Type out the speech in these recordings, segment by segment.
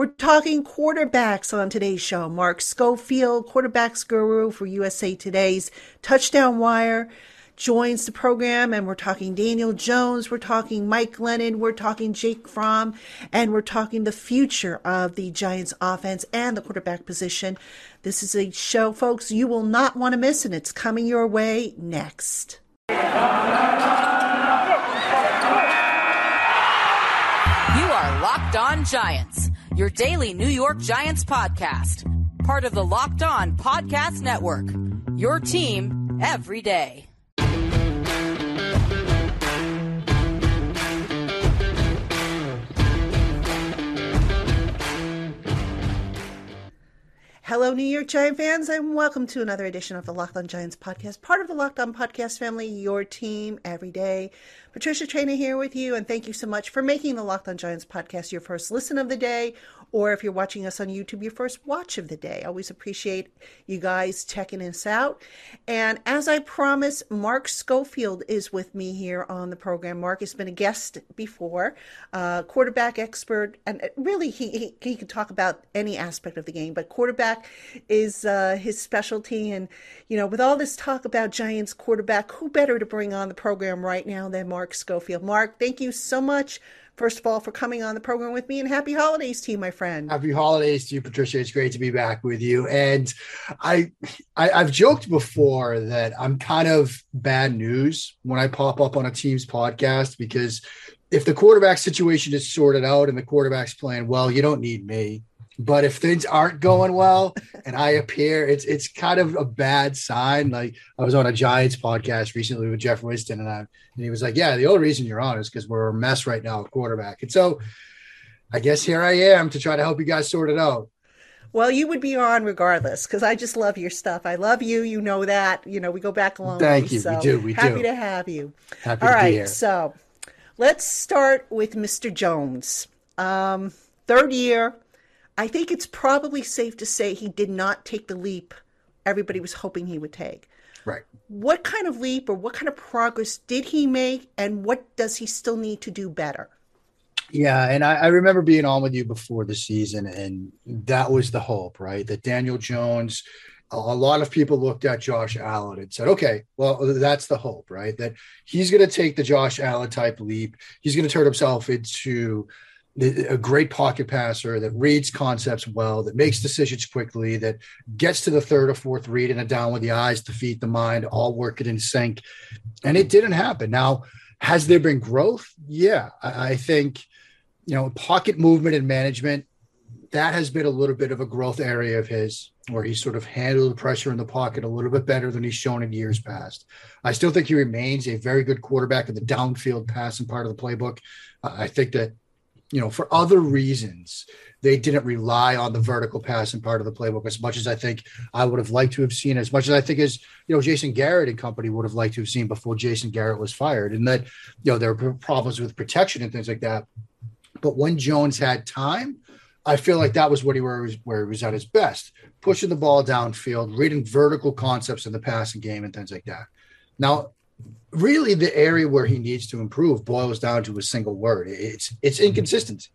We're talking quarterbacks on today's show. Mark Schofield, quarterbacks guru for USA Today's Touchdown Wire, joins the program, and we're talking Daniel Jones, we're talking Mike Glennon, we're talking Jake Fromm, and we're talking the future of the Giants offense and the quarterback position. This is a show, folks, you will not want to miss, and it's coming your way next. You are Locked On Giants your daily New York Giants podcast, part of the Locked On Podcast Network. Your team every day. Hello, New York Giant fans, and welcome to another edition of the Locked On Giants podcast, part of the Locked On Podcast family, your team every day. Patricia Traina here with you, and thank you so much for making the Locked On Giants podcast your first listen of the day, or if you're watching us on YouTube, your first watch of the day. Always appreciate you guys checking us out. And as I promised, Mark Schofield is with me here on the program. Mark has been a guest before, uh, quarterback expert, and really he, he, he can talk about any aspect of the game, but quarterback is uh, his specialty. And, you know, with all this talk about Giants quarterback, who better to bring on the program right now than Mark? Mark Schofield. Mark, thank you so much, first of all, for coming on the program with me, and happy holidays to you, my friend. Happy holidays to you, Patricia. It's great to be back with you. And I, I I've joked before that I'm kind of bad news when I pop up on a team's podcast because if the quarterback situation is sorted out and the quarterback's playing well, you don't need me. But if things aren't going well and I appear, it's it's kind of a bad sign. Like I was on a Giants podcast recently with Jeff Winston, and I and he was like, "Yeah, the only reason you're on is because we're a mess right now at quarterback." And so, I guess here I am to try to help you guys sort it out. Well, you would be on regardless because I just love your stuff. I love you. You know that. You know we go back a long Thank way. you. So we do. We do happy do. to have you. Happy All to right. be here. All right. So let's start with Mr. Jones. Um, third year I think it's probably safe to say he did not take the leap everybody was hoping he would take. Right. What kind of leap or what kind of progress did he make, and what does he still need to do better? Yeah, and I, I, remember being on with you before the season, and that was the hope, right? That Daniel Jones, a, a lot of people looked at Josh Allen and said, okay, well, that's the hope, right? That he's going to take the Josh Allen type leap. He's going to turn himself into a great pocket passer that reads concepts well, that makes decisions quickly, that gets to the third or fourth read and a down with the eyes, the feet, the mind, all working in sync. And it didn't happen. Now, has there been growth? Yeah. I, think, you know, pocket movement and management, that has been a little bit of a growth area of his where he sort of handled the pressure in the pocket a little bit better than he's shown in years past. I still think he remains a very good quarterback in the downfield passing part of the playbook. I think that you know, for other reasons, they didn't rely on the vertical passing part of the playbook as much as I think I would have liked to have seen, as much as I think as you know Jason Garrett and company would have liked to have seen before Jason Garrett was fired, and that you know there were problems with protection and things like that. But when Jones had time, I feel like that was what he was where he was at his best, pushing the ball downfield, reading vertical concepts in the passing game and things like that. Now, really the area where he needs to improve boils down to a single word. It's it's mm-hmm. inconsistency.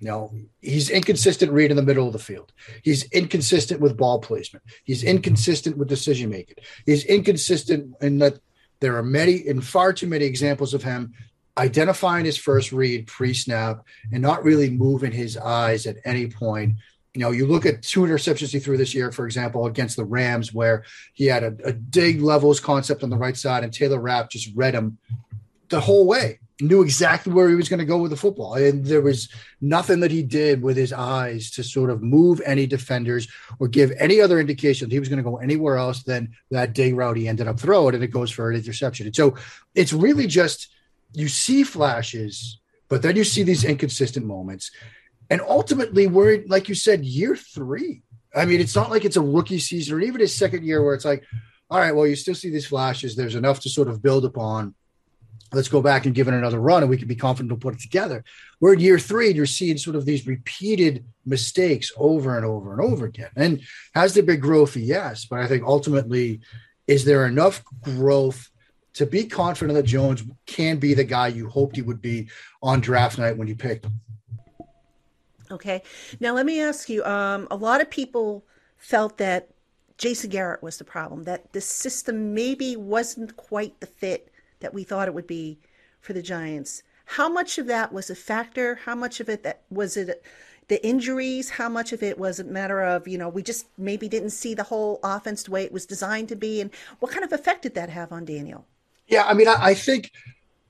You know, he's inconsistent read in the middle of the field. He's inconsistent with ball placement. He's inconsistent with decision making. He's inconsistent in that there are many and far too many examples of him identifying his first read pre-snap and not really moving his eyes at any point you know, you look at two interceptions he threw this year, for example, against the Rams, where he had a, a dig levels concept on the right side, and Taylor Rapp just read him the whole way, knew exactly where he was going to go with the football. And there was nothing that he did with his eyes to sort of move any defenders or give any other indication that he was going to go anywhere else than that dig route he ended up throwing, and it goes for an interception. And so it's really just you see flashes, but then you see these inconsistent moments. And ultimately, we're like you said, year three. I mean, it's not like it's a rookie season or even his second year where it's like, all right, well, you still see these flashes. There's enough to sort of build upon. Let's go back and give it another run, and we can be confident to put it together. We're in year three, and you're seeing sort of these repeated mistakes over and over and over again. And has there been growth? Yes, but I think ultimately, is there enough growth to be confident that Jones can be the guy you hoped he would be on draft night when you picked him? Okay. Now let me ask you. Um, a lot of people felt that Jason Garrett was the problem. That the system maybe wasn't quite the fit that we thought it would be for the Giants. How much of that was a factor? How much of it that was it the injuries? How much of it was a matter of, you know, we just maybe didn't see the whole offense the way it was designed to be? And what kind of effect did that have on Daniel? Yeah, I mean, I, I think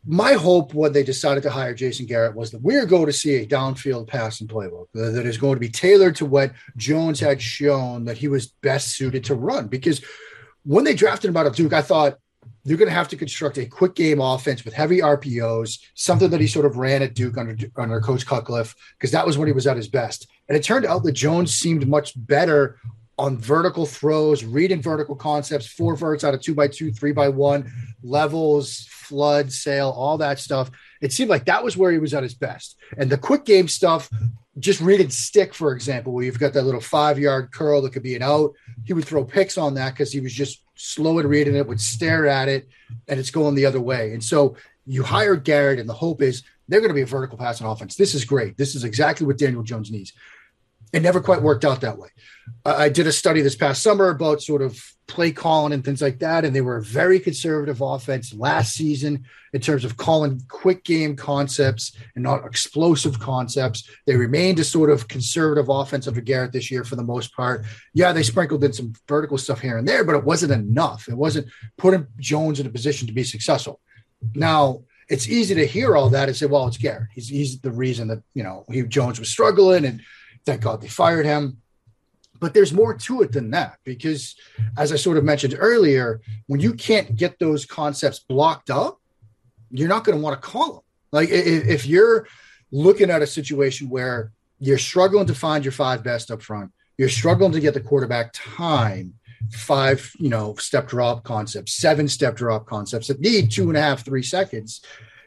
my hope when they decided to hire Jason Garrett was that we're going to see a downfield passing playbook that is going to be tailored to what Jones had shown that he was best suited to run. Because when they drafted him out of Duke, I thought they're going to have to construct a quick game offense with heavy RPOs, something that he sort of ran at Duke under under Coach Cutcliffe, because that was when he was at his best. And it turned out that Jones seemed much better on vertical throws, reading vertical concepts, four verts out of two by two, three by one, levels, flood, sail, all that stuff. It seemed like that was where he was at his best. And the quick game stuff, just reading stick, for example, where you've got that little five yard curl that could be an out, he would throw picks on that because he was just slow at reading it, would stare at it, and it's going the other way. And so you hire Garrett, and the hope is they're going to be a vertical passing offense. This is great. This is exactly what Daniel Jones needs. It never quite worked out that way. I did a study this past summer about sort of play calling and things like that, and they were a very conservative offense last season in terms of calling quick game concepts and not explosive concepts. They remained a sort of conservative offense under Garrett this year for the most part. Yeah, they sprinkled in some vertical stuff here and there, but it wasn't enough. It wasn't putting Jones in a position to be successful. Now, it's easy to hear all that and say, well, it's Garrett. He's, he's the reason that, you know, he, Jones was struggling and thank God they fired him. But there's more to it than that because, as I sort of mentioned earlier, when you can't get those concepts blocked up, you're not going to want to call them. Like if you're looking at a situation where you're struggling to find your five best up front, you're struggling to get the quarterback time, five, you know, step drop concepts, seven step drop concepts that need two and a half, three seconds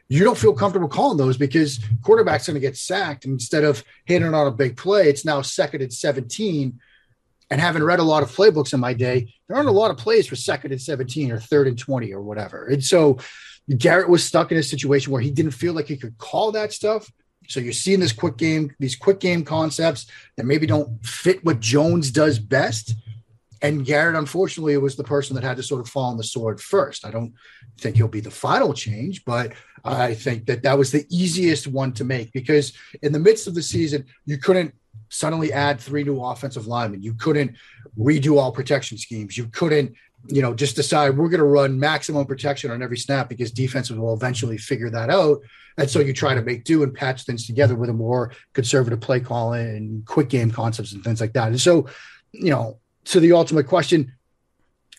you don't feel comfortable calling those because quarterback's going to get sacked. instead of hitting on a big play, it's now second and 17. And having read a lot of playbooks in my day, there aren't a lot of plays for second and 17 or third and 20 or whatever. And so Garrett was stuck in a situation where he didn't feel like he could call that stuff. So you're seeing this quick game, these quick game concepts that maybe don't fit what Jones does best. And Garrett, unfortunately, was the person that had to sort of fall on the sword first. I don't think he'll be the final change, but I think that that was the easiest one to make because in the midst of the season, you couldn't suddenly add three new offensive linemen. You couldn't redo all protection schemes. You couldn't, you know, just decide we're going to run maximum protection on every snap because defenses will eventually figure that out. And so you try to make do and patch things together with a more conservative play calling and quick game concepts and things like that. And so, you know, to the ultimate question,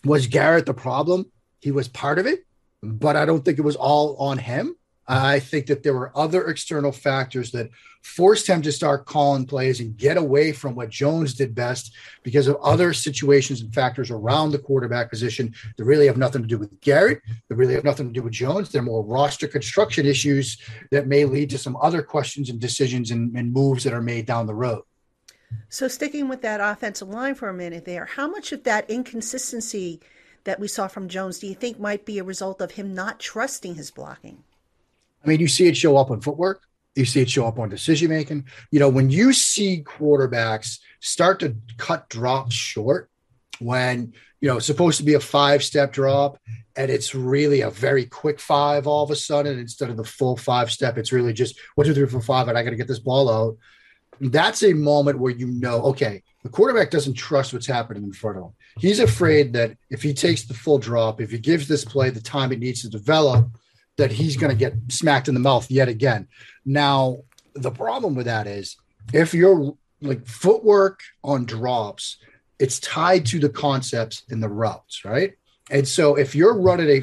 was Garrett the problem? He was part of it, but I don't think it was all on him. I think that there were other external factors that forced him to start calling plays and get away from what Jones did best because of other situations and factors around the quarterback position that really have nothing to do with Garrett, that really have nothing to do with Jones. They're more roster construction issues that may lead to some other questions and decisions and, and moves that are made down the road. So, sticking with that offensive line for a minute there, how much of that inconsistency that we saw from Jones do you think might be a result of him not trusting his blocking? I mean, you see it show up on footwork. You see it show up on decision making. You know, when you see quarterbacks start to cut drops short, when you know it's supposed to be a five step drop and it's really a very quick five all of a sudden instead of the full five step, it's really just one, two, three, four, five, and I got to get this ball out. That's a moment where you know, okay, the quarterback doesn't trust what's happening in front of him. He's afraid that if he takes the full drop, if he gives this play the time it needs to develop, that he's going to get smacked in the mouth yet again. Now, the problem with that is if you're like footwork on drops, it's tied to the concepts in the routes, right? And so if you're running a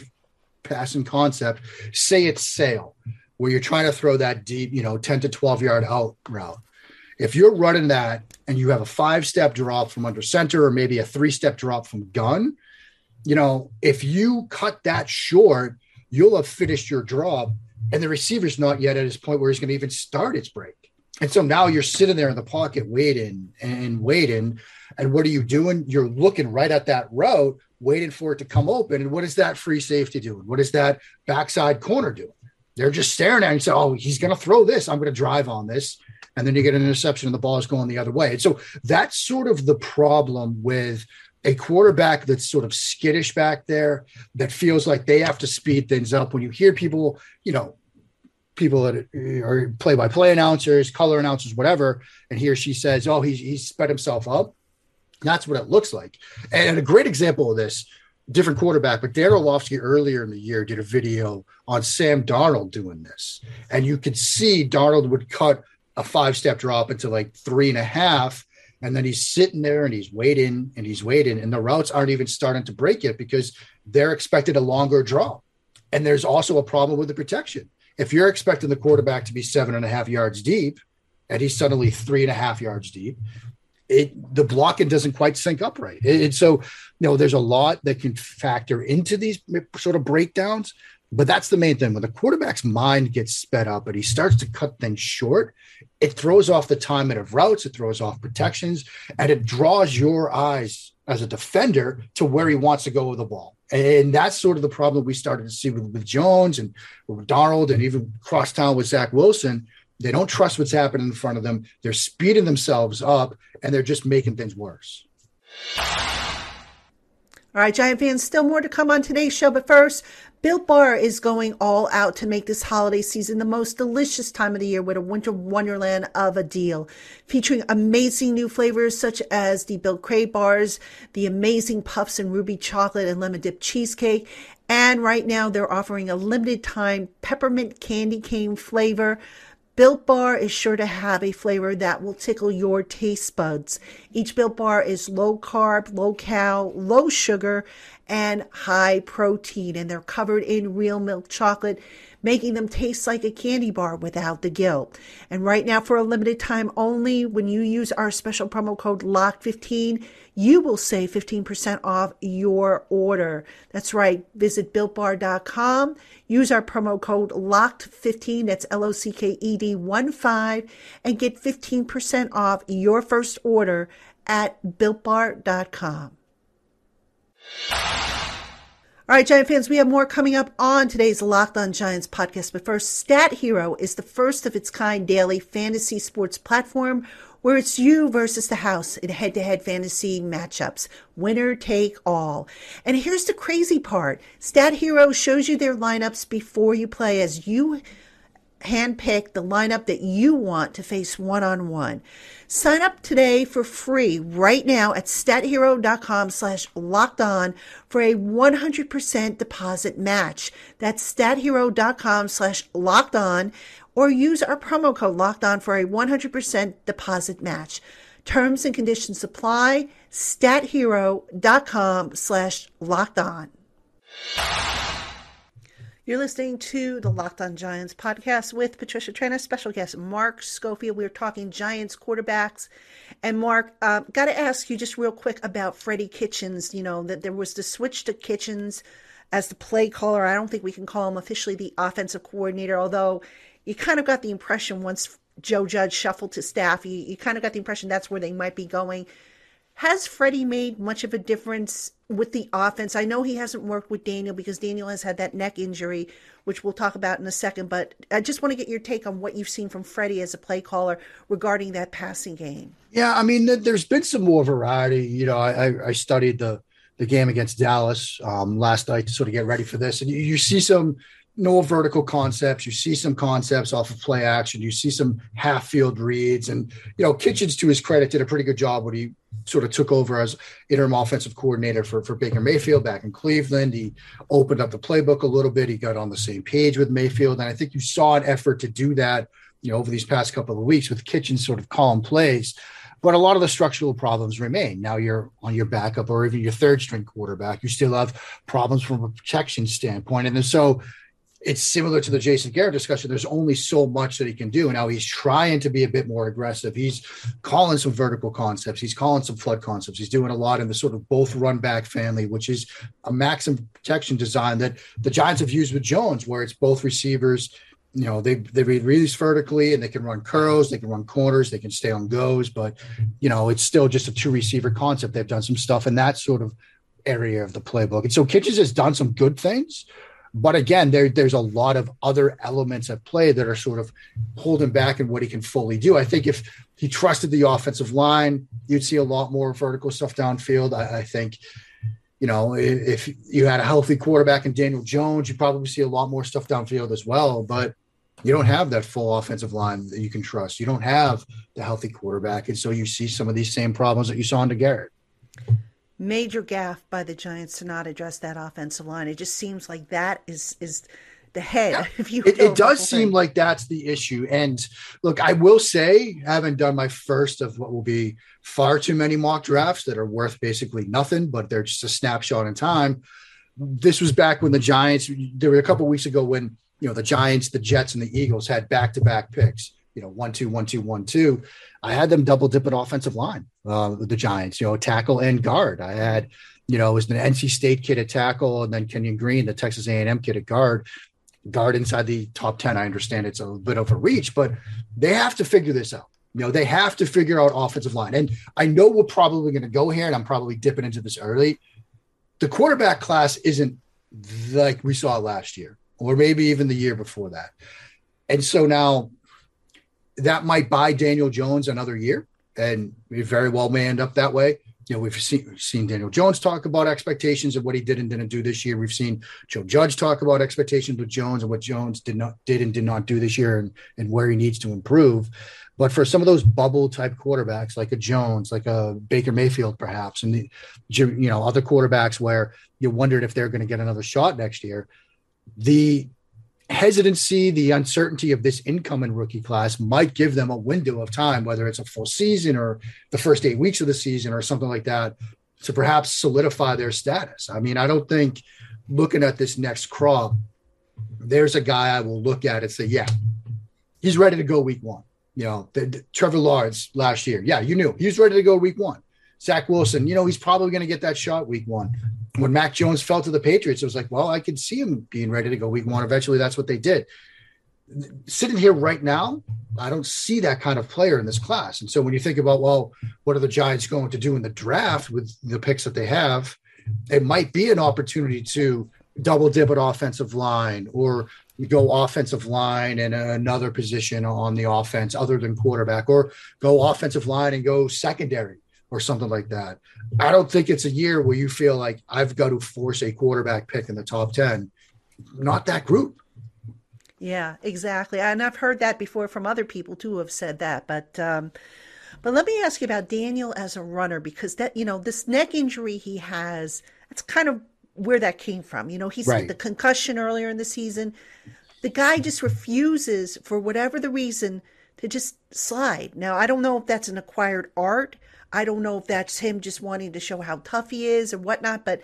passing concept, say it's sail, where you're trying to throw that deep, you know, 10 to 12 yard out route. If you're running that and you have a five step drop from under center or maybe a three step drop from gun, you know, if you cut that short, you'll have finished your drop and the receiver's not yet at his point where he's going to even start its break. And so now you're sitting there in the pocket waiting and waiting. And what are you doing? You're looking right at that route, waiting for it to come open. And what is that free safety doing? What is that backside corner doing? They're just staring at you and say, Oh, he's going to throw this. I'm going to drive on this. And then you get an interception and the ball is going the other way. And so that's sort of the problem with a quarterback that's sort of skittish back there that feels like they have to speed things up. When you hear people, you know, people that are play by play announcers, color announcers, whatever, and he or she says, oh, he's, he's sped himself up. That's what it looks like. And a great example of this, different quarterback, but Dan Orlovsky earlier in the year did a video on Sam Darnold doing this. And you could see Darnold would cut a five step drop into like three and a half and then he's sitting there and he's waiting and he's waiting, and the routes aren't even starting to break yet because they're expected a longer draw. And there's also a problem with the protection. If you're expecting the quarterback to be seven and a half yards deep, and he's suddenly three and a half yards deep, it the blocking doesn't quite sync up right. And so, you know, there's a lot that can factor into these sort of breakdowns. But that's the main thing. When the quarterback's mind gets sped up and he starts to cut things short, it throws off the timing of routes, it throws off protections, and it draws your eyes as a defender to where he wants to go with the ball. And that's sort of the problem we started to see with, with Jones and with Darnold and even crosstown with Zach Wilson. They don't trust what's happening in front of them. They're speeding themselves up and they're just making things worse. All right, Giant fans, still more to come on today's show. But first, Built Bar is going all out to make this holiday season the most delicious time of the year with a winter wonderland of a deal, featuring amazing new flavors such as the Built Crave bars, the amazing puffs and ruby chocolate and lemon dip cheesecake. And right now they're offering a limited time peppermint candy cane flavor Built Bar is sure to have a flavor that will tickle your taste buds. Each Built Bar is low carb, low cal, low sugar, and high protein, and they're covered in real milk chocolate, making them taste like a candy bar without the guilt. And right now, for a limited time only, when you use our special promo code LOCK15, you will save 15% off your order. That's right. Visit builtbar.com. Use our promo code LOCKED15, that's L O C K E D 1 5, and get 15% off your first order at builtbar.com. All right, Giant fans, we have more coming up on today's Locked On Giants podcast. But first, Stat Hero is the first of its kind daily fantasy sports platform where it's you versus the house in head to head fantasy matchups. Winner take all. And here's the crazy part Stat Hero shows you their lineups before you play as you handpick the lineup that you want to face one on one. Sign up today for free right now at stathero.com slash locked on for a 100% deposit match. That's stathero.com slash locked on or use our promo code locked on for a 100% deposit match. Terms and conditions apply. stathero.com slash locked on. You're listening to the Locked On Giants podcast with Patricia Traina, special guest Mark Schofield. We're talking Giants quarterbacks. And Mark, uh, got to ask you just real quick about Freddie Kitchens. You know, that there was the switch to Kitchens as the play caller. I don't think we can call him officially the offensive coordinator, although you kind of got the impression once Joe Judge shuffled to staff, you, you kind of got the impression that's where they might be going. Has Freddie made much of a difference with the offense? I know he hasn't worked with Daniel because Daniel has had that neck injury, which we'll talk about in a second. But I just want to get your take on what you've seen from Freddie as a play caller regarding that passing game. Yeah, I mean, there's been some more variety. You know, I, I studied the the game against Dallas um, last night to sort of get ready for this, and you, you see some no vertical concepts. You see some concepts off of play action. You see some half field reads. And, you know, Kitchens, to his credit, did a pretty good job when he sort of took over as interim offensive coordinator for, for Baker Mayfield back in Cleveland. He opened up the playbook a little bit. He got on the same page with Mayfield. And I think you saw an effort to do that, you know, over these past couple of weeks with Kitchen sort of calm plays. But a lot of the structural problems remain. Now you're on your backup or even your third string quarterback. You still have problems from a protection standpoint. And so it's similar to the Jason Garrett discussion. There's only so much that he can do. Now he's trying to be a bit more aggressive. He's calling some vertical concepts. He's calling some flood concepts. He's doing a lot in the sort of both run back family, which is a maximum protection design that the Giants have used with Jones, where it's both receivers. You know, they they release vertically and they can run curls, they can run corners, they can stay on goes, but you know, it's still just a two receiver concept. They've done some stuff in that sort of area of the playbook. And so Kitchens has done some good things But again, there, there's a lot of other elements at play that are sort of holding back in what he can fully do. I think if he trusted the offensive line, you'd see a lot more vertical stuff downfield. I, I think, you know, if, if you had a healthy quarterback in Daniel Jones, you probably see a lot more stuff downfield as well. But you don't have that full offensive line that you can trust. You don't have the healthy quarterback. And so you see some of these same problems that you saw in Garrett. Major gaffe by the Giants to not address that offensive line. It just seems like that is is the head. Yeah, if you it, it does seem thing. like that's the issue. And look, I will say, having done my first of what will be far too many mock drafts that are worth basically nothing, but they're just a snapshot in time. This was back when the Giants. There were a couple weeks ago when you know, the Giants, the Jets, and the Eagles had back to back picks, you know, one, two, one, two, one, two. I had them double dip at offensive line, uh, the Giants, you know, tackle and guard. I had, you know, was the NC State kid at tackle and then Kenyon Green, the Texas A&M kid at guard. Guard inside the top 10. I understand it's a bit of a reach, but they have to figure this out. You know, they have to figure out offensive line. And I know we're probably going to go here, and I'm probably dipping into this early. The quarterback class isn't like we saw last year or maybe even the year before that. And so now that might buy Daniel Jones another year, and we very well may end up that way. You know, we've seen we've seen Daniel Jones talk about expectations of what he did and didn't do this year. We've seen Joe Judge talk about expectations with Jones and what Jones did not did and did not do this year, and and where he needs to improve. But for some of those bubble type quarterbacks, like a Jones, like a Baker Mayfield, perhaps, and the you know other quarterbacks where you wondered if they're going to get another shot next year, the hesitancy, the uncertainty of this incoming rookie class might give them a window of time, whether it's a full season or the first eight weeks of the season or something like that, to perhaps solidify their status. I mean, I don't think looking at this next crop, there's a guy I will look at and say, yeah, he's ready to go week one. You know, the, the, Trevor Lawrence last year. Yeah, you knew he was ready to go week one. Zach Wilson, you know, he's probably going to get that shot week one when Mac Jones fell to the Patriots, it was like, well, I could see him being ready to go week one. Eventually, that's what they did. Sitting here right now, I don't see that kind of player in this class. And so when you think about, well, what are the Giants going to do in the draft with the picks that they have? It might be an opportunity to double dip at offensive line or go offensive line and another position on the offense other than quarterback or go offensive line and go secondary or something like that. I don't think it's a year where you feel like I've got to force a quarterback pick in the top 10. Not that group. Yeah, exactly. And I've heard that before from other people too who have said that. But um but let me ask you about Daniel as a runner because that you know, this neck injury he has, that's kind of where that came from. You know, he's right. the concussion earlier in the season. The guy just refuses for whatever the reason to just slide. Now, I don't know if that's an acquired art I don't know if that's him just wanting to show how tough he is or whatnot, but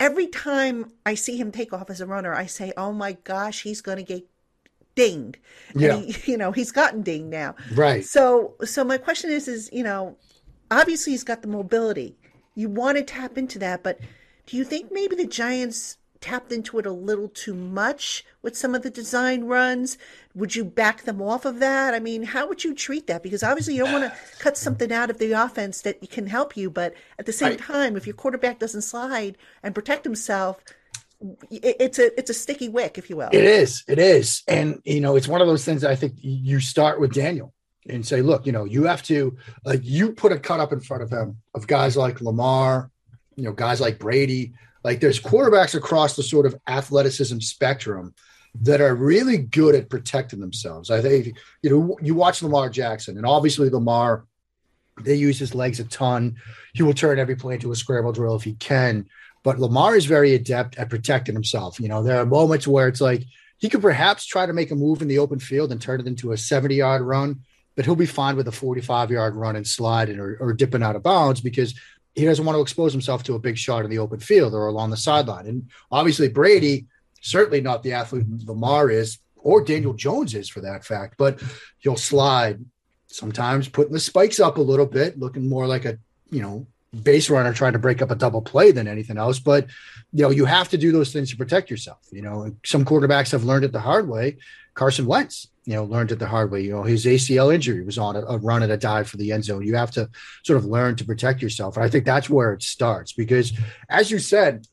every time I see him take off as a runner, I say, oh my gosh, he's going to get dinged. Yeah. He, you know, he's gotten dinged now. Right. So, so my question is, is, you know, obviously he's got the mobility. You want to tap into that, but do you think maybe the Giants tapped into it a little too much with some of the design runs? Would you back them off of that? I mean, how would you treat that? Because obviously you don't want to cut something out of the offense that can help you, but at the same I, time, if your quarterback doesn't slide and protect himself, it's a it's a sticky wick, if you will. It is, it is, and you know, it's one of those things. I think you start with Daniel and say, look, you know, you have to like you put a cut up in front of him of guys like Lamar, you know, guys like Brady, like there's quarterbacks across the sort of athleticism spectrum that are really good at protecting themselves. I think you know you watch Lamar Jackson, and obviously Lamar, they use his legs a ton. He will turn every play into a scramble drill if he can. But Lamar is very adept at protecting himself. You know, there are moments where it's like he could perhaps try to make a move in the open field and turn it into a 70 yard run, but he'll be fine with a 45 yard run and sliding or, or dipping out of bounds because he doesn't want to expose himself to a big shot in the open field or along the sideline. And obviously, Brady, certainly not the athlete Lamar is, or Daniel Jones is for that fact, but he'll slide, sometimes putting the spikes up a little bit, looking more like a, you know, base runner trying to break up a double play than anything else. But, you know, you have to do those things to protect yourself. You know, some quarterbacks have learned it the hard way. Carson Wentz, you know, learned it the hard way. You know, his ACL injury was on a, a, run and a dive for the end zone. You have to sort of learn to protect yourself. And I think that's where it starts because, as you said,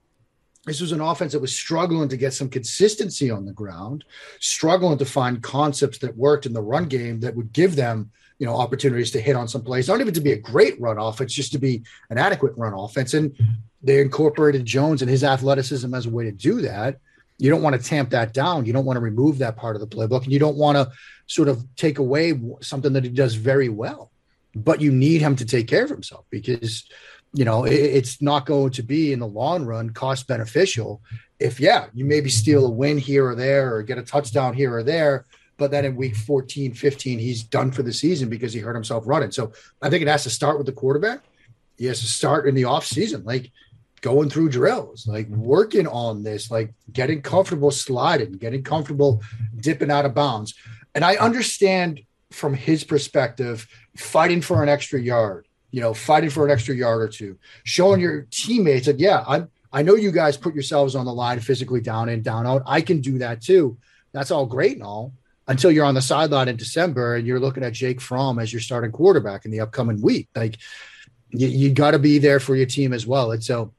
this was an offense that was struggling to get some consistency on the ground, struggling to find concepts that worked in the run game that would give them, you know, opportunities to hit on some plays, not even to be a great run offense, just to be an adequate run offense. And they incorporated Jones and his athleticism as a way to do that. You don't want to tamp that down. You don't want to remove that part of the playbook, and you don't want to sort of take away something that he does very well. But you need him to take care of himself because you know, it, it's not going to be in the long run cost beneficial. If, yeah, you maybe steal a win here or there or get a touchdown here or there, but then in week 14, 15, he's done for the season because he hurt himself running. So I think it has to start with the quarterback. He has to start in the off season, like going through drills, like working on this, like getting comfortable sliding, getting comfortable dipping out of bounds. And I understand from his perspective, fighting for an extra yard, you know, fighting for an extra yard or two, showing your teammates that, yeah, I'm, I know you guys put yourselves on the line physically down in, down out. I can do that too. That's all great and all until you're on the sideline in December and you're looking at Jake Fromm as your starting quarterback in the upcoming week. Like you, you got to be there for your team as well. And so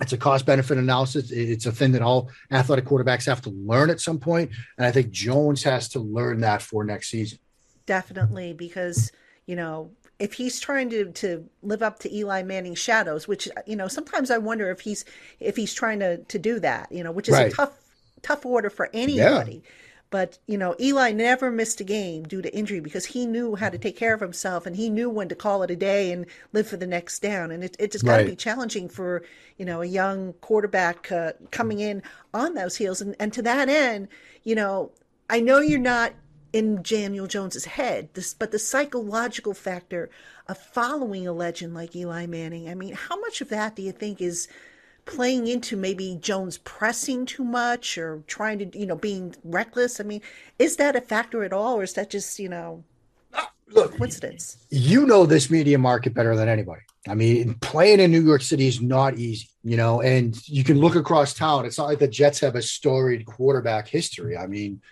it's a cost benefit analysis. It's a thing that all athletic quarterbacks have to learn at some point. And I think Jones has to learn that for next season. Definitely, because, you know, if he's trying to to live up to Eli Manning's shadows, which you know sometimes I wonder if he's if he's trying to to do that, you know, which is right. a tough tough order for anybody. Yeah. But you know, Eli never missed a game due to injury because he knew how to take care of himself and he knew when to call it a day and live for the next down. And it, it just got to be challenging for you know a young quarterback uh, coming in on those heels. And and to that end, you know, I know you're not in Daniel Jones's head. This, but the psychological factor of following a legend like Eli Manning. I mean, how much of that do you think is playing into maybe Jones pressing too much or trying to, you know, being reckless? I mean, is that a factor at all, or is that just, you know, ah, look coincidence? You know this media market better than anybody. I mean, playing in New York City is not easy, you know, and you can look across town. It's not like the Jets have a storied quarterback history. I mean,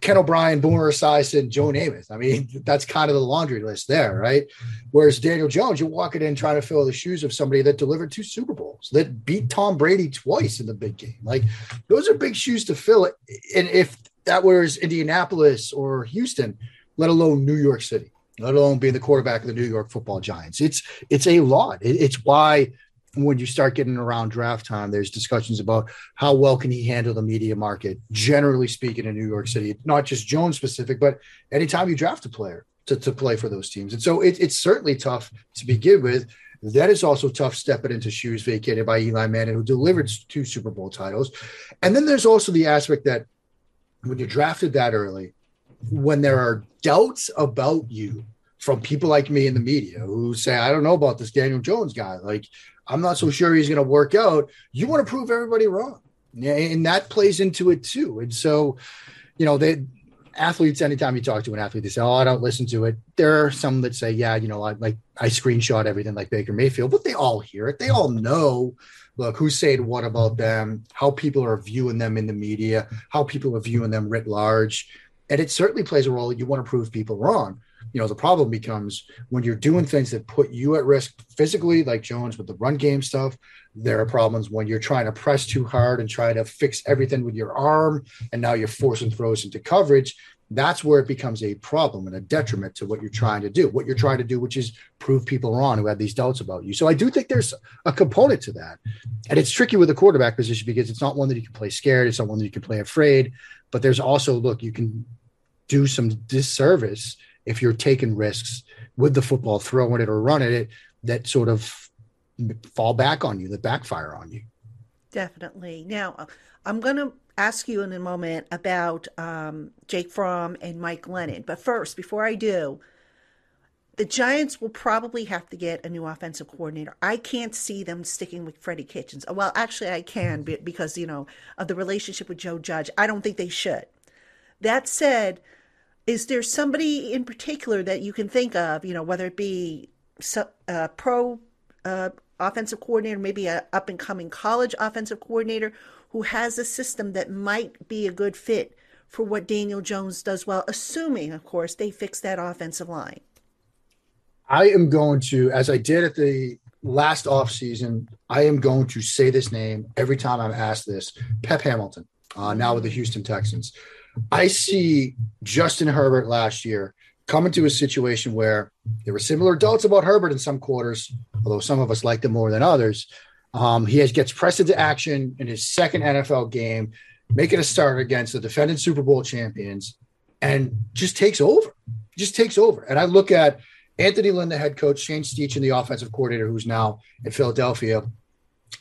Ken O'Brien, Boomer Esiason, Joe Namath. I mean, that's kind of the laundry list there, right? Whereas Daniel Jones, you're walking in trying to fill the shoes of somebody that delivered two Super Bowls, that beat Tom Brady twice in the big game. Like those are big shoes to fill. And if that was Indianapolis or Houston, let alone New York City, let alone being the quarterback of the New York Football Giants, it's it's a lot. it's why when you start getting around draft time, there's discussions about how well can he handle the media market, generally speaking, in New York City, not just Jones specific, but anytime you draft a player to, to play for those teams. And so it, it's certainly tough to begin with. That is also tough stepping into shoes vacated by Eli Manning, who delivered two Super Bowl titles. And then there's also the aspect that when you're drafted that early, when there are doubts about you from people like me in the media who say, I don't know about this Daniel Jones guy. Like, I'm not so sure he's going to work out. You want to prove everybody wrong. And that plays into it too. And so, you know, they athletes, anytime you talk to an athlete, they say, Oh, I don't listen to it. There are some that say, Yeah, you know, I like I screenshot everything like Baker Mayfield, but they all hear it. They all know look who's saying what about them, how people are viewing them in the media, how people are viewing them writ large. And it certainly plays a role. You want to prove people wrong you know the problem becomes when you're doing things that put you at risk physically like jones with the run game stuff there are problems when you're trying to press too hard and try to fix everything with your arm and now you're forcing throws into coverage that's where it becomes a problem and a detriment to what you're trying to do what you're trying to do which is prove people wrong who have these doubts about you. So i do think there's a component to that. And it's tricky with the quarterback position because it's not one that you can play scared it's not one that you can play afraid but there's also look you can do some disservice if you're taking risks with the football, throwing it or running it, that sort of fall back on you, that backfire on you. Definitely. Now, I'm going to ask you in a moment about um, Jake Fromm and Mike Glennon. But first, before I do, the Giants will probably have to get a new offensive coordinator. I can't see them sticking with Freddie Kitchens. Well, actually, I can because, you know, of the relationship with Joe Judge. I don't think they should. That said, is there somebody in particular that you can think of, you know, whether it be a pro uh, offensive coordinator, maybe a up and coming college offensive coordinator who has a system that might be a good fit for what Daniel Jones does well, assuming, of course, they fix that offensive line? I am going to, as I did at the last offseason, I am going to say this name every time I'm asked this Pep Hamilton, uh, now with the Houston Texans. I see Justin Herbert last year coming to a situation where there were similar doubts about Herbert in some quarters, although some of us liked him more than others. Um, he has, gets pressed into action in his second NFL game, making a start against the defending Super Bowl champions, and just takes over. Just takes over. And I look at Anthony Lynn, the head coach, Shane Steichen, the offensive coordinator, who's now in Philadelphia,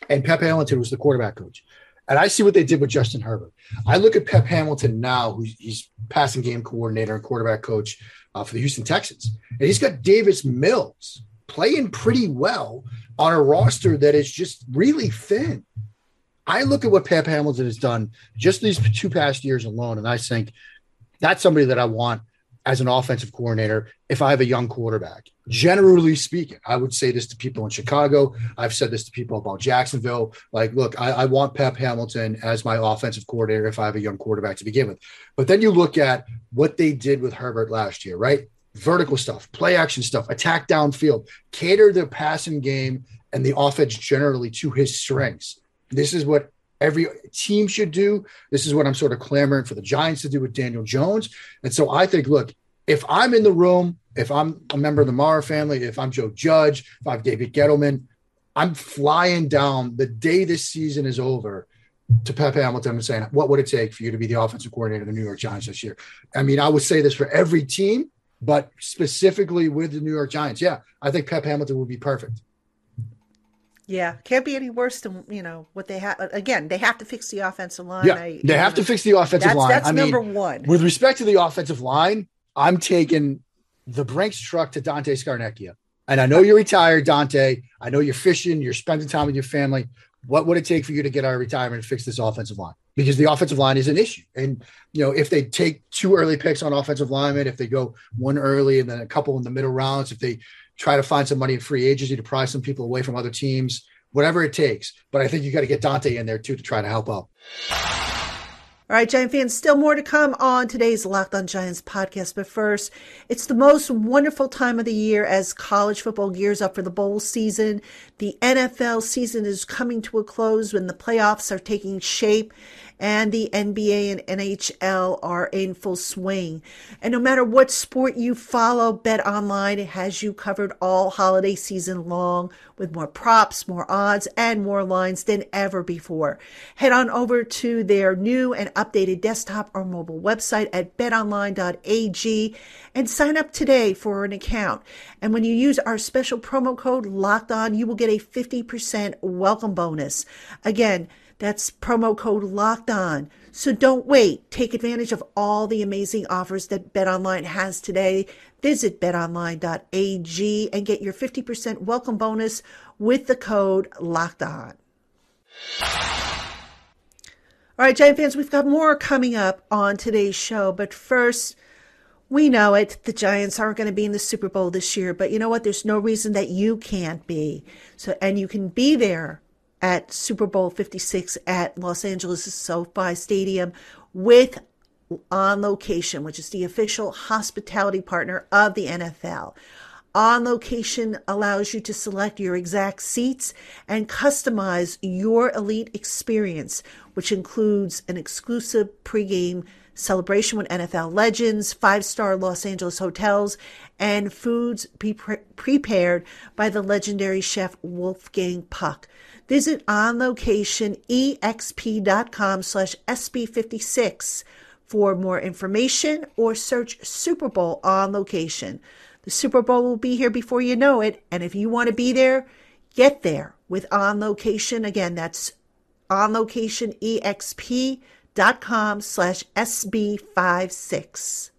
and Pep Hamilton, who's the quarterback coach. And I see what they did with Justin Herbert. I look at Pep Hamilton now, who's he's passing game coordinator and quarterback coach uh, for the Houston Texans. And he's got Davis Mills playing pretty well on a roster that is just really thin. I look at what Pep Hamilton has done just these two past years alone, and I think that's somebody that I want as an offensive coordinator if I have a young quarterback. Generally speaking, I would say this to people in Chicago. I've said this to people about Jacksonville. Like, look, I, I, want Pep Hamilton as my offensive coordinator if I have a young quarterback to begin with. But then you look at what they did with Herbert last year, right? Vertical stuff, play action stuff, attack downfield, cater the passing game and the offense generally to his strengths. This is what every team should do. This is what I'm sort of clamoring for the Giants to do with Daniel Jones. And so I think, look, if I'm in the room, if I'm a member of the Mara family, if I'm Joe Judge, if I'm David Gettleman, I'm flying down the day this season is over to Pep Hamilton and saying, what would it take for you to be the offensive coordinator of the New York Giants this year? I mean, I would say this for every team, but specifically with the New York Giants. Yeah, I think Pep Hamilton would be perfect. Yeah, can't be any worse than you know what they have. Again, they have to fix the offensive line. Yeah, I, they have know, to fix the offensive that's, line. That's I number mean, one. With respect to the offensive line, I'm taking the Brinks truck to Dante Scarnecchia. And I know you're retired, Dante. I know you're fishing. You're spending time with your family. What would it take for you to get out of retirement and fix this offensive line? Because the offensive line is an issue. And you know, if they take two early picks on offensive linemen, if they go one early and then a couple in the middle rounds, if they try to find some money in free agency to pry some people away from other teams, whatever it takes. But I think you got to get Dante in there too to try to help out. All right, Giant fans, still more to come on today's Locked on Giants podcast. But first, it's the most wonderful time of the year as college football gears up for the bowl season. The NFL season is coming to a close when the playoffs are taking shape and the NBA and NHL are in full swing. And no matter what sport you follow, Bet Online has you covered all holiday season long with more props, more odds, and more lines than ever before. Head on over to their new and updated desktop or mobile website at betonline.ag and sign up today for an account. And when you use our special promo code locked on, you will get a 50% welcome bonus. Again, that's promo code locked on. So don't wait. Take advantage of all the amazing offers that BetOnline has today. Visit betonline.ag and get your 50% welcome bonus with the code locked on. All right, Giant fans, we've got more coming up on today's show. But first, we know it. The Giants aren't going to be in the Super Bowl this year, but you know what? There's no reason that you can't be. So, and you can be there at Super Bowl 56 at Los Angeles SoFi Stadium with On Location, which is the official hospitality partner of the NFL. On Location allows you to select your exact seats and customize your elite experience, which includes an exclusive pregame celebration with NFL legends, five star Los Angeles hotels, and foods pre- prepared by the legendary chef Wolfgang Puck. Visit onlocationexp.com slash SB56 for more information or search Super Bowl on location. The Super Bowl will be here before you know it. And if you want to be there, get there with On Location. Again, that's onlocationexp.com slash SB56.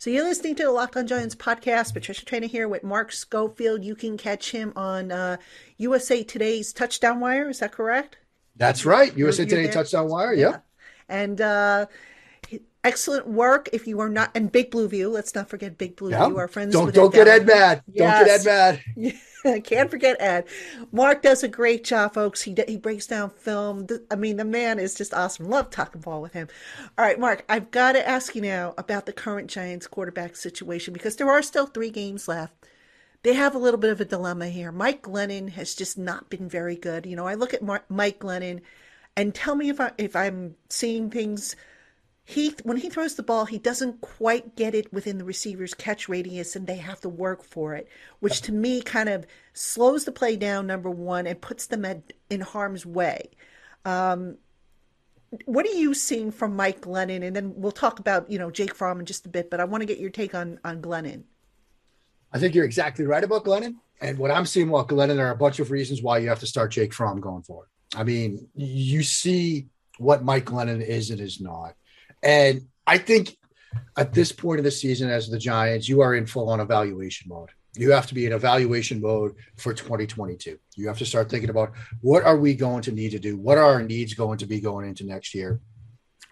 So you're listening to the Locked on Giants podcast. Patricia Traina here with Mark Schofield. You can catch him on uh, USA Today's Touchdown Wire. Is that correct? That's right. USA Today there? Touchdown Wire. Yeah. Yep. And uh, excellent work. If you are not, and Big Blue View. Let's not forget Big Blue View. Our friends. Don't don't get Ed mad. Yes. Don't get Ed mad. I can't forget Ed. Mark does a great job, folks. He he breaks down film. I mean, the man is just awesome. Love talking ball with him. All right, Mark, I've got to ask you now about the current Giants quarterback situation because there are still three games left. they have a little bit of a dilemma here. Mike Glennon has just not been very good. You know, I look at Mar- Mike Glennon, and tell me if I if I'm seeing things. He when he throws the ball, he doesn't quite get it within the receiver's catch radius, and they have to work for it, which to me kind of slows the play down. Number one, and puts them at, in harm's way. Um, what are you seeing from Mike Glennon? And then we'll talk about you know Jake Fromm in just a bit, but I want to get your take on on Glennon. I think you're exactly right about Glennon. And what I'm seeing about Glennon, are a bunch of reasons why you have to start Jake Fromm going forward. I mean, you see what Mike Glennon is and is not. And I think at this point of the season, as the Giants, you are in full on evaluation mode. You have to be in evaluation mode for 2022. You have to start thinking about what are we going to need to do? What are our needs going to be going into next year?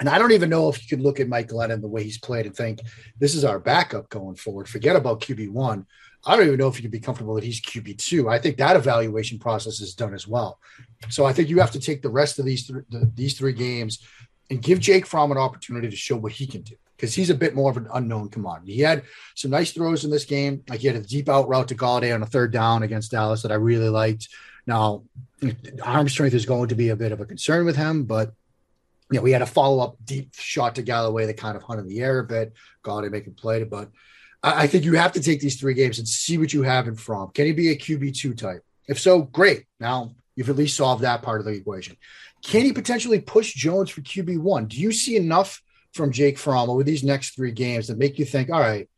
And I don't even know if you can look at Mike Glennon the way he's played and think this is our backup going forward. Forget about QB one. I don't even know if you can be comfortable that he's QB two. I think that evaluation process is done as well. So I think you have to take the rest of these th- the, these three games and give Jake Fromm an opportunity to show what he can do because he's a bit more of an unknown commodity. He had some nice throws in this game. Like he had a deep out route to Golladay on a third down against Dallas that I really liked. Now, arm strength is going to be a bit of a concern with him, but you know, we had a follow up deep shot to Golladay that kind of hung in the air a bit. Golladay making play, but I, I think you have to take these three games and see what you have in Fromm. Can he be a QB two type? If so, great. Now you've at least solved that part of the equation. Can he potentially push Jones for QB one? Do you see enough from Jake Fromm over these next three games that make you think, all right,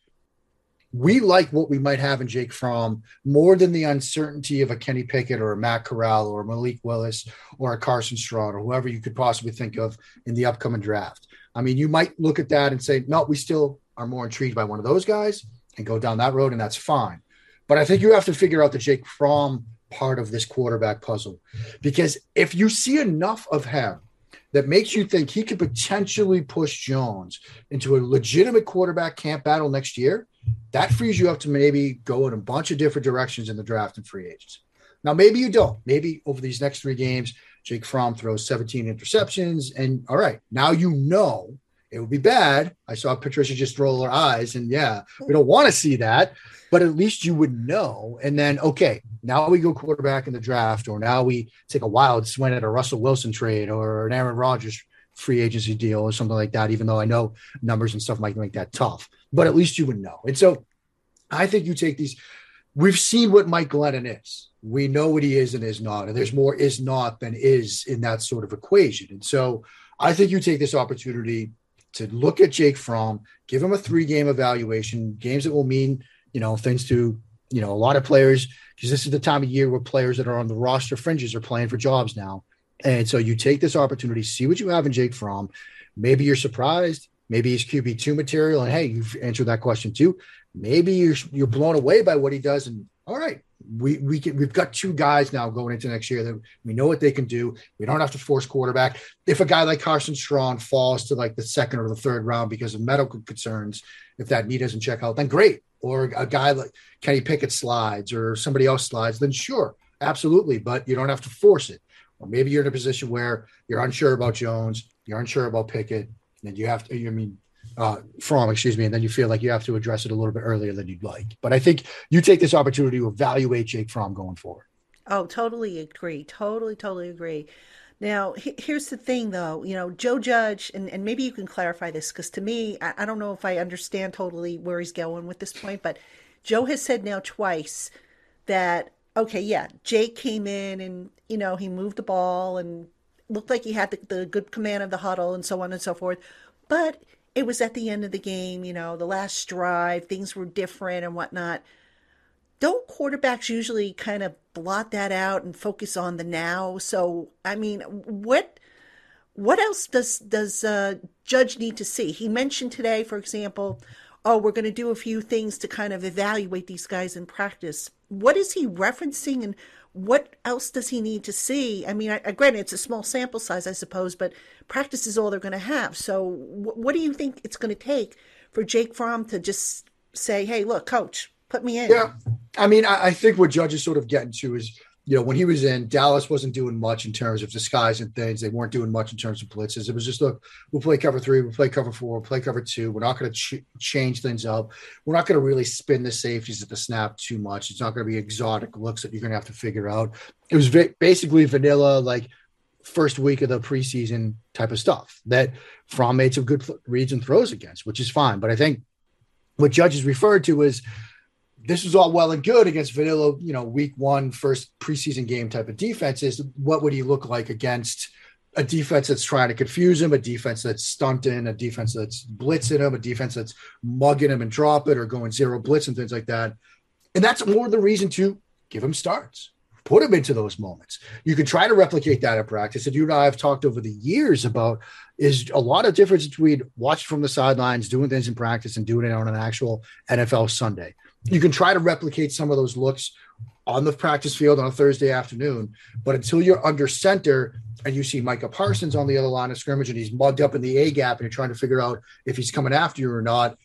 we like what we might have in Jake Fromm more than the uncertainty of a Kenny Pickett or a Matt Corral or Malik Willis or a Carson Strong or whoever you could possibly think of in the upcoming draft. I mean, you might look at that and say, no, we still are more intrigued by one of those guys and go down that road, and that's fine. But I think you have to figure out the Jake Fromm part of this quarterback puzzle because if you see enough of him that makes you think he could potentially push Jones into a legitimate quarterback camp battle next year, that frees you up to maybe go in a bunch of different directions in the draft and free agents. Now, maybe you don't. Maybe over these next three games, Jake Fromm throws 17 interceptions. And all right, now you know it would be bad. I saw Patricia just roll her eyes, and yeah, we don't want to see that, but at least you would know. And then, okay, now we go quarterback in the draft, or now we take a wild swing at a Russell Wilson trade or an Aaron Rodgers free agency deal or something like that, even though I know numbers and stuff might make that tough, but at least you would know. And so I think you take these. We've seen what Mike Glennon is. We know what he is and is not. And there's more is not than is in that sort of equation. And so I think you take this opportunity to look at Jake Fromm, give him a three game evaluation, games that will mean, you know, things to, you know, a lot of players, because this is the time of year where players that are on the roster fringes are playing for jobs now. And so you take this opportunity, see what you have in Jake Fromm. Maybe you're surprised. Maybe he's QB two material, and hey, you've answered that question too. Maybe you're you're blown away by what he does, and all right, we we can we've got two guys now going into next year that we know what they can do. We don't have to force quarterback. If a guy like Carson Strong falls to like the second or the third round because of medical concerns, if that knee doesn't check out, then great. Or a guy like Kenny Pickett slides or somebody else slides, then sure, absolutely. But you don't have to force it. Or maybe you're in a position where you're unsure about Jones, you're unsure about Pickett, and you have to, I mean, uh, Fromm, excuse me, and then you feel like you have to address it a little bit earlier than you'd like. But I think you take this opportunity to evaluate Jake Fromm going forward. Oh, totally agree. Totally, totally agree. Now, here's the thing, though. You know, Joe Judge, and, and maybe you can clarify this because to me, I, I don't know if I understand totally where he's going with this point, but Joe has said now twice that, okay, yeah, Jake came in and, you know, he moved the ball and looked like he had the, the good command of the huddle and so on and so forth. But it was at the end of the game, you know, the last drive, things were different and whatnot. Don't quarterbacks usually kind of blot that out and focus on the now? So, I mean, what what else does does uh, Judge need to see? He mentioned today, for example, oh, we're going to do a few things to kind of evaluate these guys in practice. What is he referencing, and what else does he need to see? I mean, I, granted, it's a small sample size, I suppose, but practice is all they're going to have. So, wh- what do you think it's going to take for Jake Fromm to just say, "Hey, look, coach, put me in"? Yeah, I mean, I, I think what Judge is sort of getting to is you know, when he was in, Dallas wasn't doing much in terms of disguising things. They weren't doing much in terms of blitzes. It was just, look, we'll play cover three, we'll play cover four, we'll play cover two. We're not going to ch- change things up. We're not going to really spin the safeties at the snap too much. It's not going to be exotic looks that you're going to have to figure out. It was va- basically vanilla, like first week of the preseason type of stuff that Fromm made some good reads and throws against, which is fine. But I think what Judge judges referred to is this was all well and good against vanilla, you know, week one, first preseason game type of defenses. What would he look like against a defense that's trying to confuse him, a defense that's stunting, a defense that's blitzing him, a defense that's mugging him and drop it or going zero blitz and things like that? And that's more the reason to give him starts, put him into those moments. You can try to replicate that in practice. And you and I have talked over the years about is a lot of difference between watching from the sidelines, doing things in practice, and doing it on an actual NFL Sunday you can try to replicate some of those looks on the practice field on a Thursday afternoon. But until you're under center and you see Micah Parsons on the other line of scrimmage and he's mugged up in the A gap and you're trying to figure out if he's coming after you or not,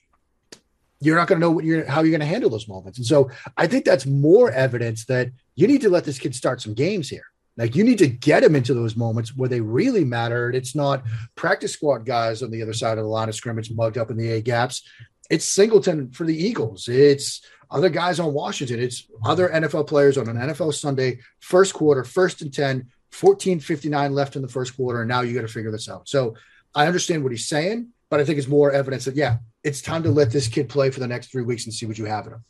you're not going to know what you're how you're going to handle those moments. And so I think that's more evidence that you need to let this kid start some games here. Like you need to get him into those moments where they really matter. It's not practice squad guys on the other side of the line of scrimmage mugged up in the A gaps it's Singleton for the Eagles. It's other guys on Washington. It's other NFL players on an NFL Sunday, first quarter, first and 10, 14.59 left in the first quarter. And now you got to figure this out. So I understand what he's saying, but I think it's more evidence that, yeah, it's time to let this kid play for the next three weeks and see what you have in him.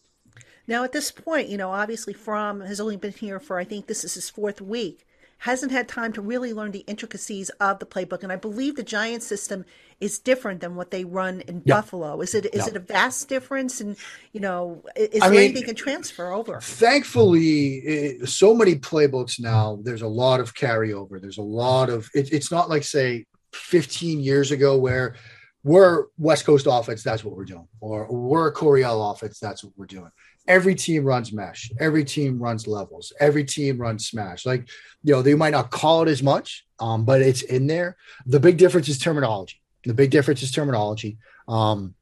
Now, at this point, you know, obviously Fromm has only been here for, I think this is his fourth week hasn't had time to really learn the intricacies of the playbook. And I believe the Giants system is different than what they run in. Buffalo. Is it is it a vast difference? And you know, is I there mean, anything can transfer over? Thankfully, it, so many playbooks now. There's a lot of carryover. There's a lot of. It, it's not like say 15 years ago where we're West Coast offense. That's what we're doing, or we're a Coryell offense. That's what we're doing every team runs mesh. Every team runs levels. Every team runs smash. Like you know they might not call it as much um, but it's in there. The big difference is terminology. The big difference is terminology. Um,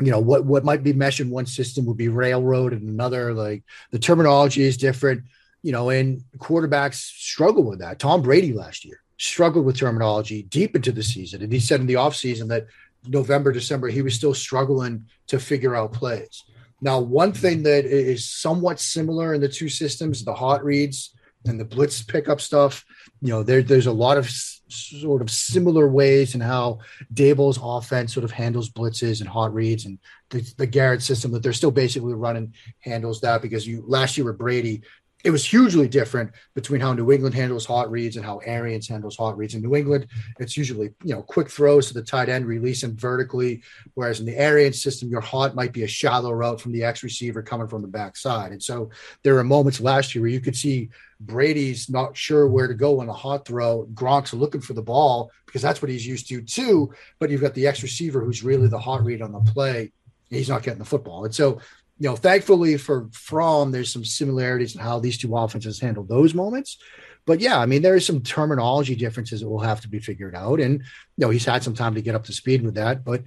you know what what might be mesh in one system would be railroad in another. Like the terminology is different. You know and quarterbacks struggle with that. Tom brady last year struggled with terminology deep into the season. And he said in the offseason that november december he was still struggling to figure out plays now, one thing mm-hmm. that is somewhat similar in the two systems, the hot reads and the blitz pickup stuff, you know, there, there's a lot of s- sort of similar ways in how Daboll's offense sort of handles blitzes and hot reads and the, the Garrett system that they're still basically running handles that because you last year with Brady, it was hugely different between how New England handles hot reads and how Arians handles hot reads. In New England, it's usually you know quick throws to the tight end, release vertically, whereas in the Arians system, your hot might be a shallow route from the X receiver coming from the backside. And so there are moments last year where you could see Brady's not sure where to go on a hot throw. Gronk's looking for the ball because that's what he's used to too. But you've got the X receiver who's really the hot read on the play. He's not getting the football. And so you know, thankfully for Fromm, there's some similarities in how these two offenses handle those moments. But yeah, I mean, there is some terminology differences that will have to be figured out. And, you know, he's had some time to get up to speed with that. But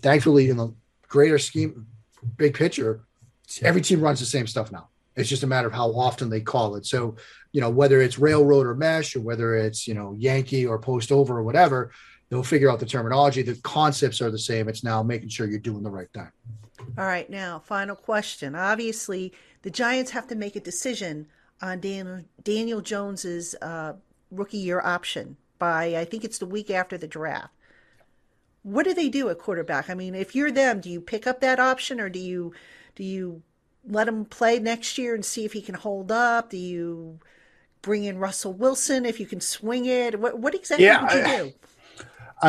thankfully, in the greater scheme, big picture, every team runs the same stuff now. It's just a matter of how often they call it. So, you know, whether it's railroad or mesh or whether it's, you know, Yankee or post over or whatever, they'll figure out the terminology. The concepts are the same. It's now making sure you're doing the right thing. All right, now, final question. Obviously, the Giants have to make a decision on Daniel, Daniel Jones's uh, rookie year option by, I think it's the week after the draft. What do they do at quarterback? I mean, if you're them, do you pick up that option or do you do you let him play next year and see if he can hold up? Do you bring in Russell Wilson if you can swing it? What, what exactly yeah, would you do? I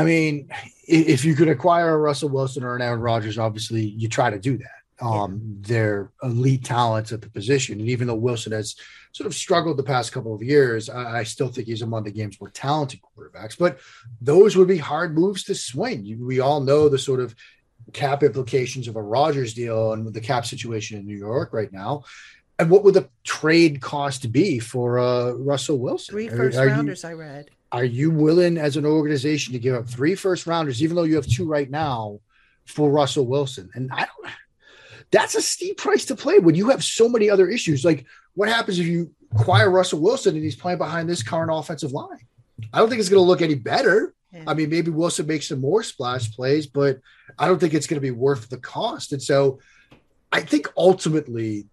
mean, if you could acquire a Russell Wilson or an Aaron Rodgers, obviously you try to do that. Um. They're elite talents at the position, and even though Wilson has sort of struggled the past couple of years, I, I still think he's among the game's more talented quarterbacks. But those would be hard moves to swing. You, we all know the sort of cap implications of a Rodgers deal and with the cap situation in New York right now. And what would the trade cost be for uh, Russell Wilson? Three first are, are rounders, you, I read are you willing as an organization to give up three first rounders, even though you have two right now, for Russell Wilson? And I don't. That's a steep price to play when you have so many other issues. Like, what happens if you acquire Russell Wilson and he's playing behind this current offensive line. I don't think it's going to look any better. Yeah. I mean, maybe Wilson makes some more splash plays, but I don't think it's going to be worth the cost. And so I think ultimately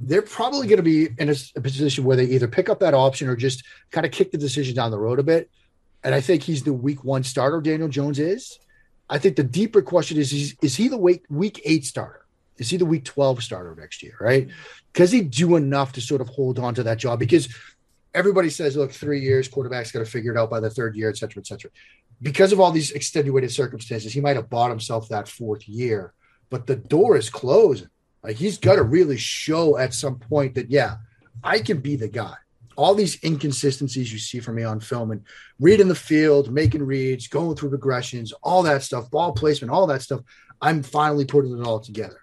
they're probably going to be in a, a, position where they either pick up that option or just kind of kick the decision down the road a bit. And I think he's the week one starter, Daniel Jones is. I think the deeper question is, is, is he the week, week eight starter? Is he the week 12 starter next year, right? Because he do enough to sort of hold on to that job? Because everybody says, look, three years, quarterback's got to figure it out by the third year, et cetera, et cetera. Because of all these extenuated circumstances, he might have bought himself that fourth year, but the door is closing. Like he's got to really show at some point that, yeah, I can be the guy. All these inconsistencies you see from me on film and reading the field, making reads, going through regressions, all that stuff, ball placement, all that stuff. I'm finally putting it all together.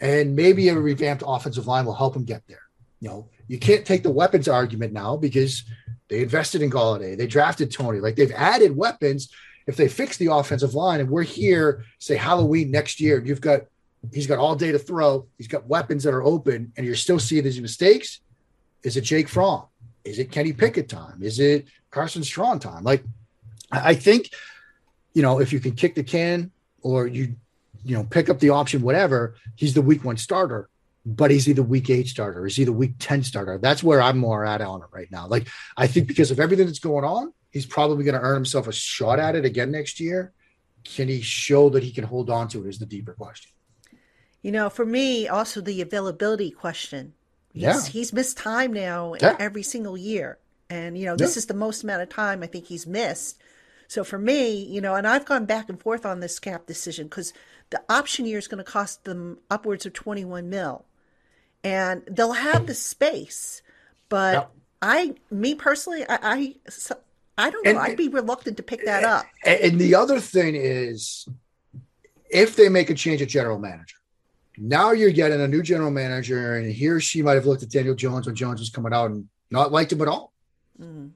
And maybe a revamped offensive line will help him get there. You know, you can't take the weapons argument now because they invested in Golladay, they drafted Toney, like they've added weapons. If they fix the offensive line and we're here, say Halloween next year, you've got he's got all day to throw. He's got weapons that are open, and you're still seeing these mistakes. Is it Jake Fromm? Is it Kenny Pickett time? Is it Carson Strong time? Like, I think, you know, if you can kick the can or you, you know, pick up the option, whatever, he's the week one starter, but he's either week eight starter, is he the week 10 starter? That's where I'm more at on it right now. Like, I think because of everything that's going on, he's probably going to earn himself a shot at it again next year. Can he show that he can hold on to it is the deeper question. You know, for me, also the availability question. He's, yeah. he's missed time now yeah. every single year. And, you know, this yeah. is the most amount of time I think he's missed. So for me, you know, and I've gone back and forth on this cap decision because the option year is going to cost them upwards of 21 mil. And they'll have the space. But I, me personally, I, I, I don't know. And, I'd be reluctant to pick that up. And the other thing is, if they make a change at general manager, now you're getting a new general manager, and he or she might have looked at Daniel Jones when Jones was coming out and not liked him at all. Mm.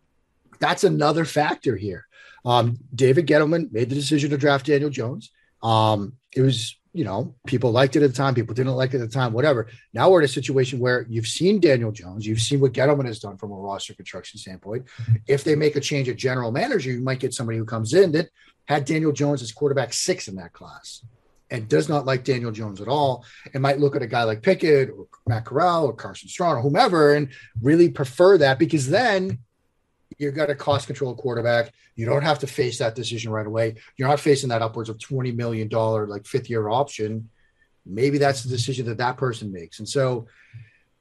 That's another factor here. Um, David Gettleman made the decision to draft Daniel Jones. Um, it was, you know, people liked it at the time, people didn't like it at the time, whatever. Now we're in a situation where you've seen Daniel Jones, you've seen what Gettleman has done from a roster construction standpoint. If they make a change at general manager, you might get somebody who comes in that had Daniel Jones as quarterback six in that class and does not like Daniel Jones at all, and might look at a guy like Pickett or Matt Corral or Carson Strong or whomever and really prefer that because then you've got a cost control quarterback. You don't have to face that decision right away. You're not facing that upwards of $20 million like fifth year option. Maybe that's the decision that that person makes. And so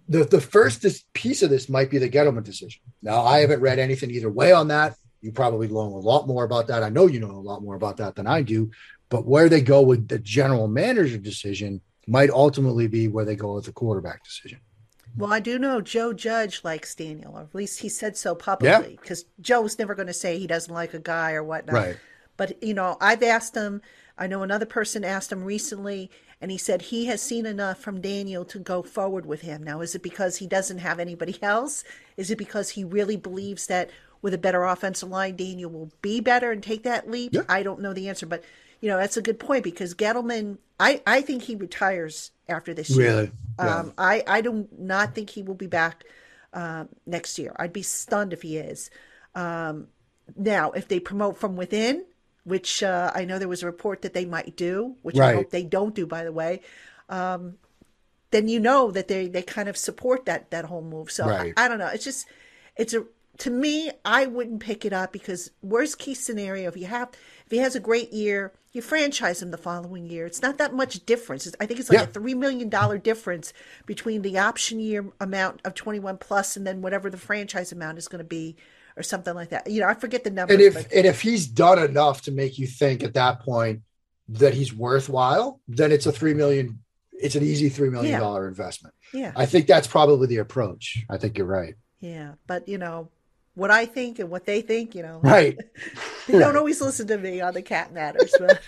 the, the first piece of this might be the Gettleman decision. Now, I haven't read anything either way on that. You probably know a lot more about that. I know you know a lot more about that than I do. But where they go with the general manager decision might ultimately be where they go with the quarterback decision. Well, I do know Joe Judge likes Daniel, or at least he said so publicly, because yeah. Joe's never going to say he doesn't like a guy or whatnot. Right. But, you know, I've asked him, I know another person asked him recently, and he said he has seen enough from Daniel to go forward with him. Now, is it because he doesn't have anybody else? Is it because he really believes that with a better offensive line, Daniel will be better and take that leap? Yeah. I don't know the answer, but you know, that's a good point because Gettleman, I, I think he retires after this year. Really? Yeah. Um, I, I do not think he will be back uh, next year. I'd be stunned if he is. Um, now, if they promote from within, which uh, I know there was a report that they might do, which right. I hope they don't do, by the way, um, then you know that they, they kind of support that that whole move. So right. I, I don't know. It's just it's a to me, I wouldn't pick it up because worst case scenario, if you have if he has a great year, you franchise him the following year. It's not that much difference. I think it's like yeah. a three million dollar difference between the option year amount of twenty one plus and then whatever the franchise amount is going to be, or something like that. You know, I forget the number. And if but... and if he's done enough to make you think at that point that he's worthwhile, then it's a three million. It's an easy three million dollar yeah. investment. Yeah, I think that's probably the approach. I think you're right. Yeah, but you know, what I think and what they think, you know. Right. they don't always listen to me on the cat matters. But,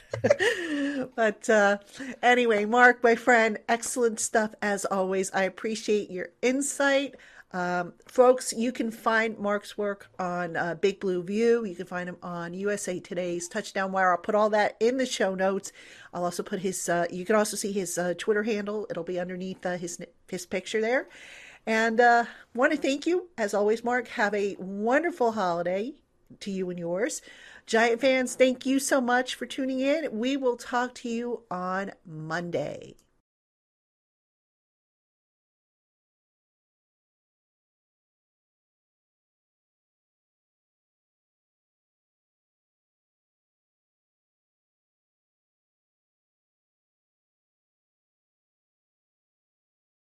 but uh, anyway, Mark, my friend, excellent stuff as always. I appreciate your insight. Um, folks, you can find Mark's work on uh, Big Blue View. You can find him on USA Today's Touchdown Wire. I'll put all that in the show notes. I'll also put his. Uh, you can also see his uh, Twitter handle. It'll be underneath uh, his his picture there. And uh, want to thank you as always, Mark. Have a wonderful holiday to you and yours. Giant fans, thank you so much for tuning in. We will talk to you on Monday.